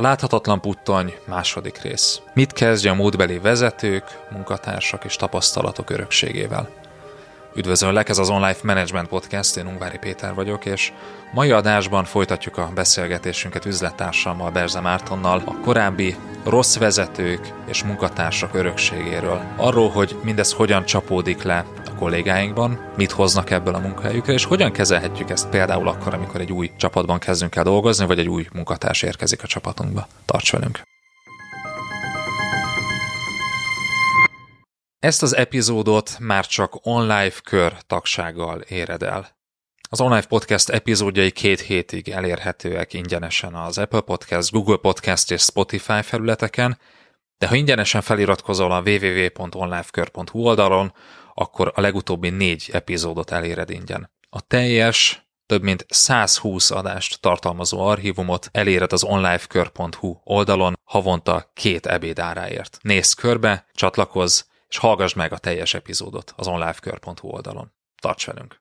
A láthatatlan puttony második rész. Mit kezdje a módbeli vezetők, munkatársak és tapasztalatok örökségével? Üdvözöllek, ez az Online Management Podcast, én Ungvári Péter vagyok, és mai adásban folytatjuk a beszélgetésünket üzlettársammal, Berze Mártonnal, a korábbi rossz vezetők és munkatársak örökségéről. Arról, hogy mindez hogyan csapódik le kollégáinkban, mit hoznak ebből a munkahelyükre, és hogyan kezelhetjük ezt például akkor, amikor egy új csapatban kezdünk el dolgozni, vagy egy új munkatárs érkezik a csapatunkba. Tarts velünk! Ezt az epizódot már csak online kör tagsággal éred el. Az online podcast epizódjai két hétig elérhetőek ingyenesen az Apple Podcast, Google Podcast és Spotify felületeken, de ha ingyenesen feliratkozol a www.onlifekör.hu oldalon, akkor a legutóbbi négy epizódot eléred ingyen. A teljes, több mint 120 adást tartalmazó archívumot eléred az onlifekör.hu oldalon havonta két ebédáráért. Nézz körbe, csatlakozz, és hallgass meg a teljes epizódot az onlifekör.hu oldalon. Tarts velünk!